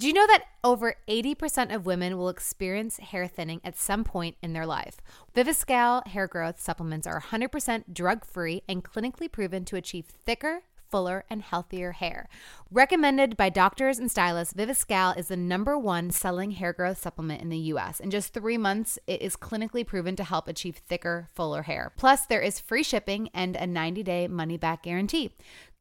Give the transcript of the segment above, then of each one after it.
Do you know that over 80% of women will experience hair thinning at some point in their life? Viviscal hair growth supplements are 100% drug free and clinically proven to achieve thicker, fuller, and healthier hair. Recommended by doctors and stylists, Viviscal is the number one selling hair growth supplement in the US. In just three months, it is clinically proven to help achieve thicker, fuller hair. Plus, there is free shipping and a 90 day money back guarantee.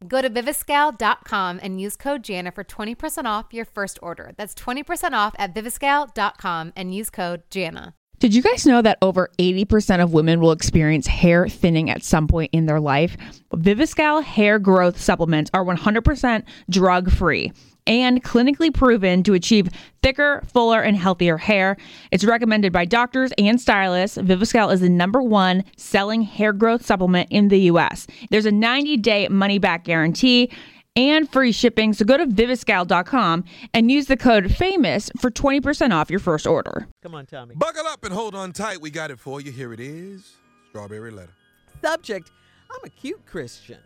Go to viviscal.com and use code Jana for 20% off your first order. That's 20% off at viviscal.com and use code Jana. Did you guys know that over 80% of women will experience hair thinning at some point in their life? Viviscal hair growth supplements are 100% drug free and clinically proven to achieve thicker, fuller, and healthier hair. It's recommended by doctors and stylists. Viviscal is the number one selling hair growth supplement in the US. There's a 90 day money back guarantee and free shipping. So go to viviscal.com and use the code FAMOUS for 20% off your first order. Come on, Tommy. Buckle up and hold on tight. We got it for you. Here it is Strawberry Letter. Subject I'm a cute Christian.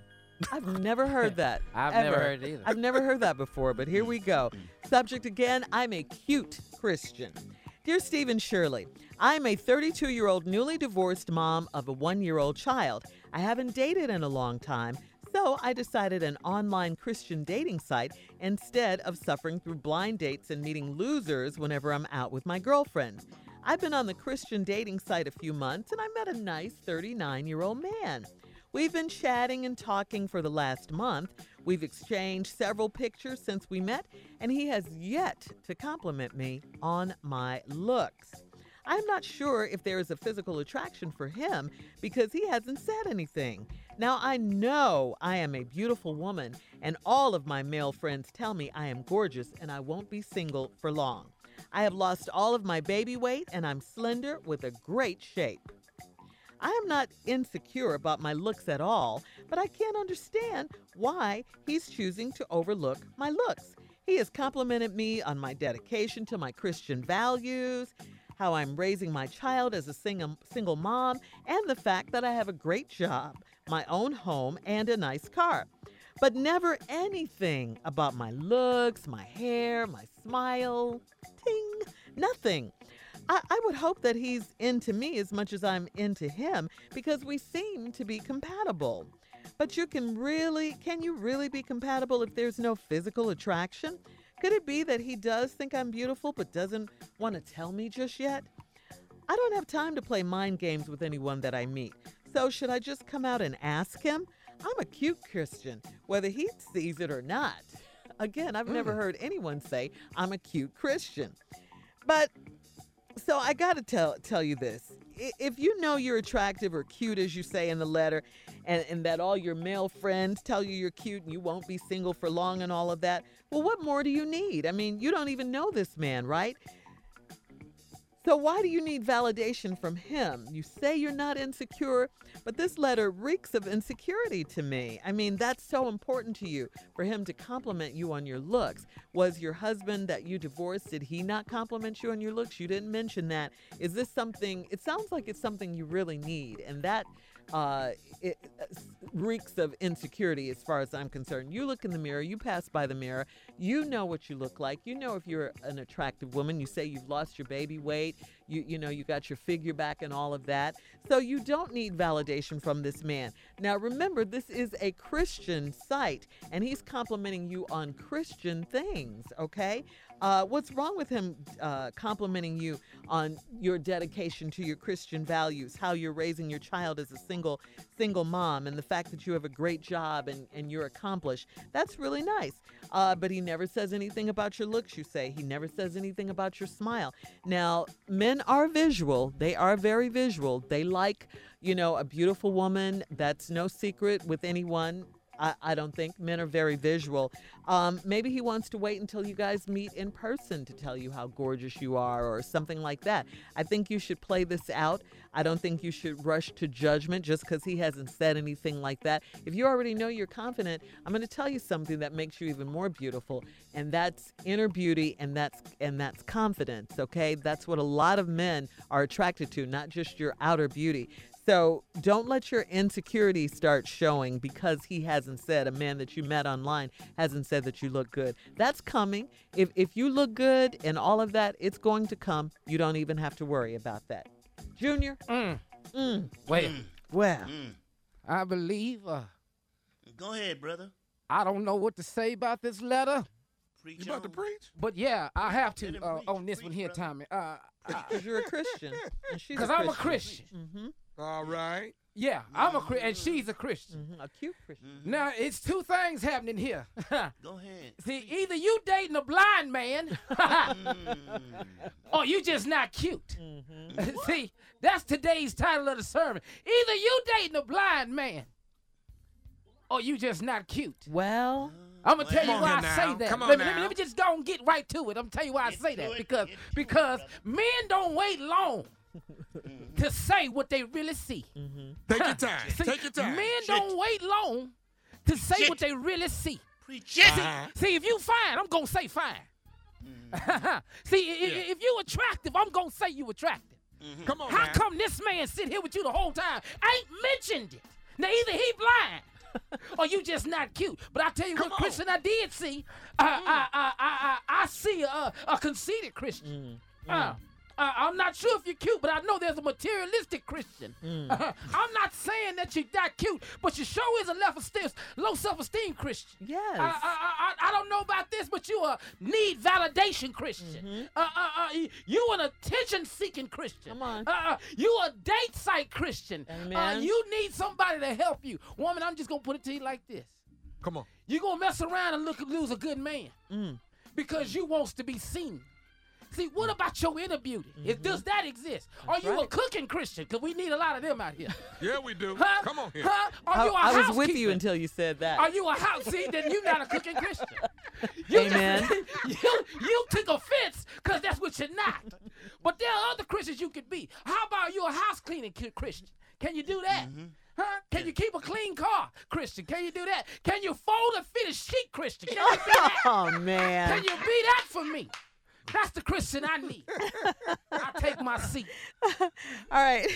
I've never heard that. I've ever. never heard it either. I've never heard that before, but here we go. Subject again I'm a cute Christian. Dear Stephen Shirley, I'm a 32 year old newly divorced mom of a one year old child. I haven't dated in a long time, so I decided an online Christian dating site instead of suffering through blind dates and meeting losers whenever I'm out with my girlfriend. I've been on the Christian dating site a few months and I met a nice 39 year old man. We've been chatting and talking for the last month. We've exchanged several pictures since we met, and he has yet to compliment me on my looks. I'm not sure if there is a physical attraction for him because he hasn't said anything. Now, I know I am a beautiful woman, and all of my male friends tell me I am gorgeous and I won't be single for long. I have lost all of my baby weight and I'm slender with a great shape. I am not insecure about my looks at all, but I can't understand why he's choosing to overlook my looks. He has complimented me on my dedication to my Christian values, how I'm raising my child as a single, single mom, and the fact that I have a great job, my own home, and a nice car. But never anything about my looks, my hair, my smile. Ting! Nothing. I, I would hope that he's into me as much as I'm into him because we seem to be compatible. But you can really, can you really be compatible if there's no physical attraction? Could it be that he does think I'm beautiful but doesn't want to tell me just yet? I don't have time to play mind games with anyone that I meet. So should I just come out and ask him? I'm a cute Christian, whether he sees it or not. Again, I've never mm. heard anyone say I'm a cute Christian. But so I got to tell tell you this. If you know you're attractive or cute as you say in the letter and, and that all your male friends tell you you're cute and you won't be single for long and all of that, well what more do you need? I mean, you don't even know this man, right? So why do you need validation from him? You say you're not insecure, but this letter reeks of insecurity to me. I mean, that's so important to you for him to compliment you on your looks. Was your husband that you divorced, did he not compliment you on your looks? You didn't mention that. Is this something, it sounds like it's something you really need, and that uh, it uh, reeks of insecurity as far as I'm concerned. You look in the mirror, you pass by the mirror, you know what you look like. You know if you're an attractive woman. You say you've lost your baby weight, you you know you got your figure back and all of that. So you don't need validation from this man. Now remember, this is a Christian site, and he's complimenting you on Christian things. Okay. Uh, what's wrong with him uh, complimenting you on your dedication to your Christian values, how you're raising your child as a single single mom, and the fact that you have a great job and, and you're accomplished? That's really nice. Uh, but he never says anything about your looks, you say. He never says anything about your smile. Now, men are visual. They are very visual. They like, you know, a beautiful woman. That's no secret with anyone. I, I don't think men are very visual. Um, maybe he wants to wait until you guys meet in person to tell you how gorgeous you are or something like that. I think you should play this out. I don't think you should rush to judgment just because he hasn't said anything like that. If you already know you're confident, I'm going to tell you something that makes you even more beautiful, and that's inner beauty and that's and that's confidence. Okay, that's what a lot of men are attracted to, not just your outer beauty. So don't let your insecurity start showing because he hasn't said, a man that you met online hasn't said that you look good. That's coming. If, if you look good and all of that, it's going to come. You don't even have to worry about that. Junior? Mm. Mm. Well, Well, I believe. Uh, Go ahead, brother. I don't know what to say about this letter, Preach You about to preach? but yeah, I have to uh, preach, on this preach, one here, brother. Tommy. Uh, because you're a Christian. and she's because I'm a Christian. Mm-hmm. All right. Yeah, I'm a Christian, and she's a Christian. Mm-hmm. A cute Christian. Mm-hmm. Now it's two things happening here. Go ahead. See, either you dating a blind man, mm. or you just not cute. Mm-hmm. See, that's today's title of the sermon. Either you dating a blind man, or you just not cute. Well, uh, I'm gonna tell you why I now. say that. Come on let, me, let, me, now. let me just go and get right to it. I'm gonna tell you why I say that it, because get it, because men don't wait long Mm-hmm. to say what they really see. Mm-hmm. Take your time. See, Take your time. Men don't wait long to say Shit. what they really see. Preach it. Uh-huh. See, if you fine, I'm gonna say fine. Mm-hmm. See, i- i- if you attractive, I'm gonna say you attractive. Come on How now. come this man sit here with you the whole time? Ain't mentioned it. Now either he blind or you just not cute. But I tell you Come what, on. Christian, I did see. I I I I, I, I see a, a conceited Christian. Uh, uh, I'm not sure if you're cute, but I know there's a materialistic Christian. I'm not saying that you're that cute, but you sure is a left esteem, low self-esteem Christian. Yes. I, I, I, I don't know about this, but you a need validation Christian. Uh, uh, uh, you- you an attention-seeking Christian. Come on. Uh, uh, you a date site Christian. Uh, Amen. you need somebody to help you. Woman, I'm just gonna put it to you like this. Come on. You're gonna mess around and look lose a good man Mm. because you wants to be seen. See, what mm. about your inner beauty? If mm-hmm. does that exist? Are you a cooking Christian? Because we need a lot of them out here. Yeah, we do. Huh? Come on here. Huh? Are I, you a I was with you until you said that. Are you a house? See, then you're not a cooking Christian. You Amen. Just, you, you took offense because that's what you're not. But there are other Christians you could be. How about you a house cleaning Christian? Can you do that? Mm-hmm. Huh? Can you keep a clean car, Christian? Can you do that? Can you fold and fit a sheet, Christian? Can you be that? oh man. Can you be that for me? That's the Christian I need. I take my seat. All right.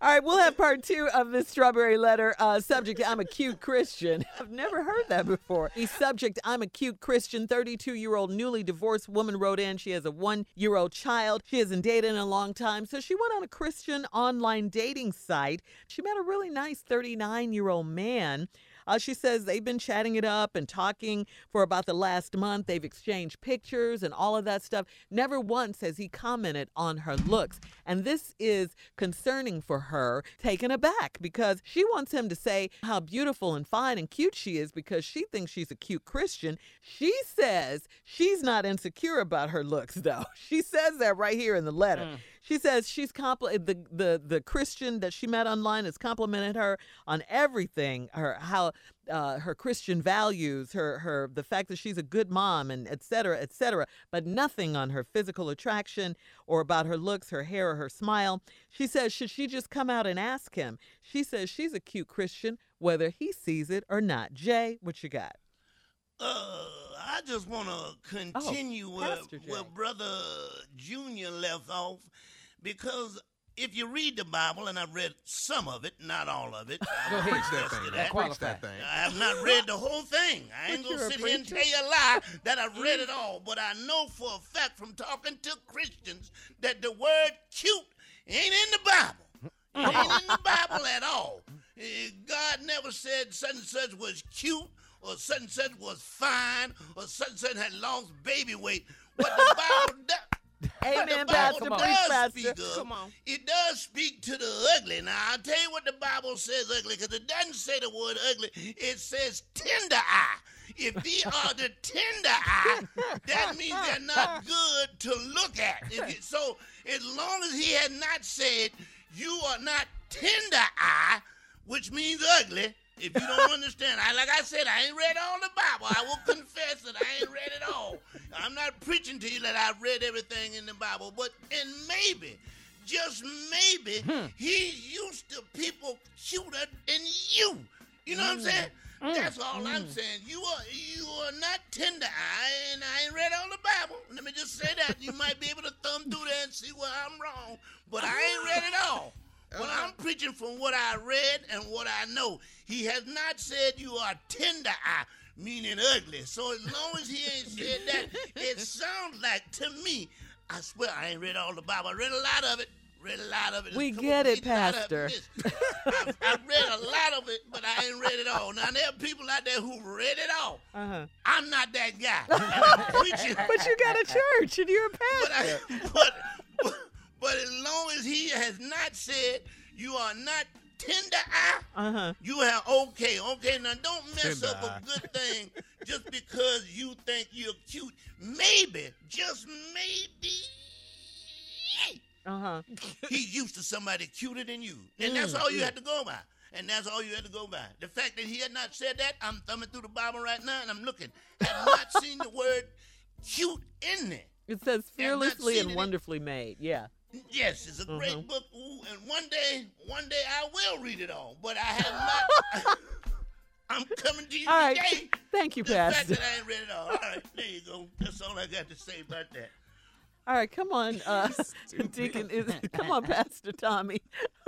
All right. We'll have part two of this strawberry letter. Uh, subject I'm a cute Christian. I've never heard that before. The subject I'm a cute Christian. 32 year old newly divorced woman wrote in. She has a one year old child. She hasn't dated in a long time. So she went on a Christian online dating site. She met a really nice 39 year old man. Uh, she says they've been chatting it up and talking for about the last month. They've exchanged pictures and all of that stuff. Never once has he commented on her looks. And this is concerning for her, taken aback because she wants him to say how beautiful and fine and cute she is because she thinks she's a cute Christian. She says she's not insecure about her looks, though. She says that right here in the letter. She says she's compli- the the the Christian that she met online has complimented her on everything, her how uh, her Christian values, her her the fact that she's a good mom, and et cetera, et cetera, but nothing on her physical attraction or about her looks, her hair, or her smile. She says should she just come out and ask him? She says she's a cute Christian, whether he sees it or not. Jay, what you got? Uh, I just want to continue Oh, Jay. where Brother Junior left off because if you read the Bible, and I've read some of it, not all of it, I Go will ahead. Preach that to thing. that. Preach that thing. I have not read the whole thing. I ain't gonna sit here and tell you a lie that I've read it all. But I know for a fact from talking to Christians that the word cute ain't in the Bible. It ain't in the Bible at all. Eh, God never said such and such was cute or such and such was fine or such and such had lost baby weight. What the Bible does. Amen, the Pastor. Does Pastor. speak. Come on. It does speak to the ugly. Now, I'll tell you what the Bible says ugly, because it doesn't say the word ugly. It says tender eye. If they are the tender eye, that means they're not good to look at. If it- so, as long as he had not said, you are not tender eye, which means ugly, if you don't understand, I like I said, I ain't read all the Bible. I will confess that I ain't read it all. I'm not preaching to you that I've read everything in the Bible, but and maybe, just maybe, hmm. he used to people cuter than you. You know what I'm mm. saying? Mm. That's all I'm mm. saying. You are you are not tender eye, and I ain't read all the Bible. Let me just say that. You might be able to thumb through there and see where I'm wrong, but I ain't read it all. But I'm preaching from what I read and what I know. He has not said you are tender eye, meaning ugly. So as long as he ain't said that, it sounds like to me. I swear I ain't read all the Bible. I read a lot of it. Read a lot of it. We get it, complete lot of Pastor. I've, I've read a lot of it, but I ain't read it all. Now there are people out there who read it all. Uh-huh. I'm not that guy. But you got a church and you're a But, pastor. I, but, but, but as long as he has not said you are not tender eye, Uh-huh. you have okay, okay. Now don't mess Tender up eye. a good thing just because you think you're cute. Maybe, just maybe, Uh-huh. he's used to somebody cuter than you, and that's all you had to go by. And that's all you had to go by. The fact that he had not said that, I'm thumbing through the Bible right now and I'm looking. I have not seen the word cute in there. It says Yeah, I've not fearlessly seen and it. wonderfully made. Yeah. Yes, it's a great Mhm. book. Ooh, and one day, one day I will read it all. But I have not. I'm coming to you All right. today. Thank you, The fact that I ain't read it all. All right, there you go. That's all I got to say about that. All right, come on, uh, Deacon. Is, come on, Pastor Tommy.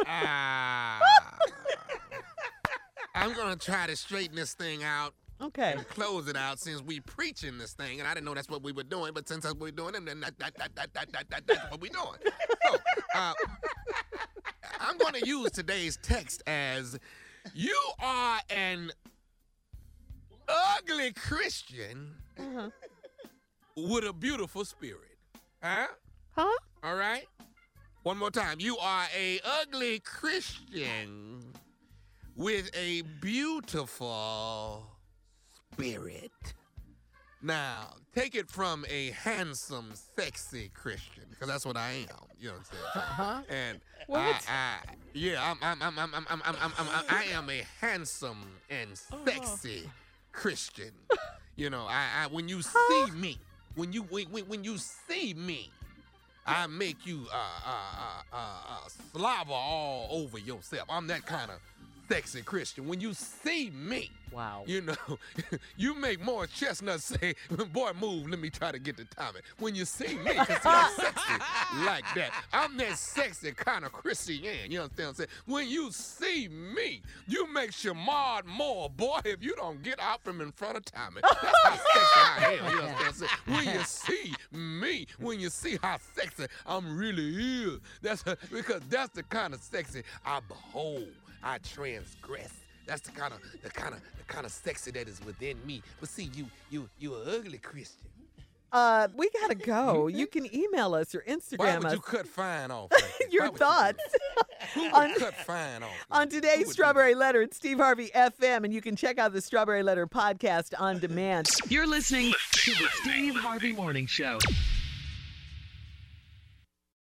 Ah. I'm gonna try to straighten this thing out Okay. and close it out since we preaching this thing, and I didn't know that's what we were doing, but since that's what we're doing, it, then that, that, that, that, that, that, that, that's what we're doing. So, uh, I'm gonna use today's text as you are an ugly Christian Uh-huh. with a beautiful spirit. Huh? Huh? All right. One more time. You are a ugly Christian with a beautiful spirit. Now, take it from a handsome, sexy Christian, because that's what I am. You know what I'm saying? Huh? And What? I, I, yeah, I'm, I'm, I'm, I'm, I'm, I'm, I'm, I'm, I'm, I am a handsome and sexy Christian. You know, I, I when you see me, when you when, when, when you see me, I make you uh, uh, uh, uh, uh, slobber all over yourself. I'm that kind of sexy Christian. When you see me, Wow. you know, you make Morris Chestnut say, boy, move, let me try to get the timing. When you see me, 'cause I'm sexy like that. I'm that sexy kind of Christian, you understand what I'm saying? When you see me, you make Shemar Moore, boy, if you don't get out from in front of Tommy. That's how sexy I am, you understand what I'm saying? When you see me, when you see how sexy I'm really is, that's because that's the kind of sexy I behold, I transgress. That's the kind of the kind of the kind of sexy that is within me. But see, you you you an ugly Christian. Uh, we gotta go. You can email us or Why Instagram would us you cut fine off? like your Why would you thoughts? Who would on- cut fine off? on like this? Who today's Strawberry Letter at Steve Harvey FM, and you can check out the Strawberry Letter podcast on demand. You're listening to the Steve Harvey Morning Show.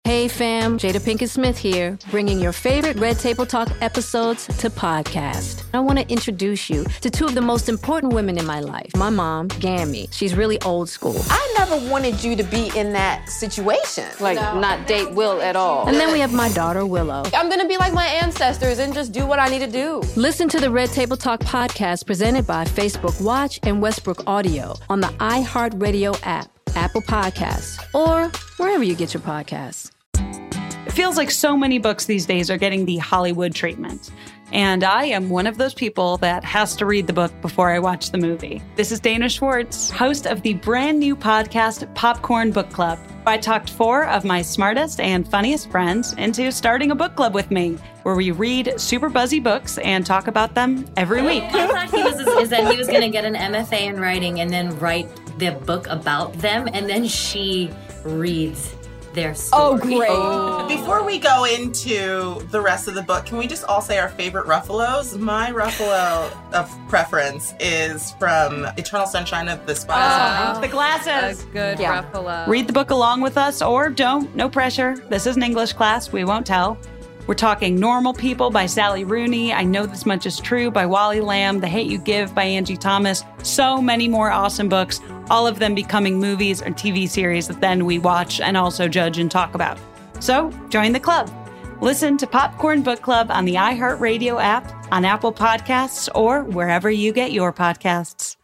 Hey fam, Jada Pinkett Smith here, bringing your favorite Red Table Talk episodes to podcast. I want to introduce you to two of the most important women in my life. My mom, Gammy, she's really old school. I never wanted you to be in that situation. Like, not date Will at all. And then we have my daughter, Willow. I'm gonna be like my ancestors and just do what I need to do. Listen to the Red Table Talk podcast presented by Facebook Watch and Westbrook Audio on the iHeartRadio app, Apple Podcasts, or wherever you get your podcasts. It feels like so many books these days are getting the Hollywood treatment. And I am one of those people that has to read the book before I watch the movie. This is Dana Schwartz, host of the brand new podcast Popcorn Book Club. I talked four of my smartest and funniest friends into starting a book club with me, where we read super buzzy books and talk about them every week. I thought he was is that he was going to get an MFA in writing and then write the book about them, and then she reads their oh, story. Oh. Before we go into the rest of the book, can we just all say our favorite Ruffalos? My Ruffalo of preference is from Eternal Sunshine of the Spotless Mind. Oh. the glasses. good Yeah. Ruffalo. Read the book along with us or don't, no pressure. This is an English class, we won't tell. We're talking Normal People by Sally Rooney, I Know This Much Is True by Wally Lamb, The Hate You Give by Angie Thomas, so many more awesome books, all of them becoming movies or TV series that then we watch and also judge and talk about. So join the club. Listen to Popcorn Book Club on the iHeartRadio app, on Apple Podcasts, or wherever you get your podcasts.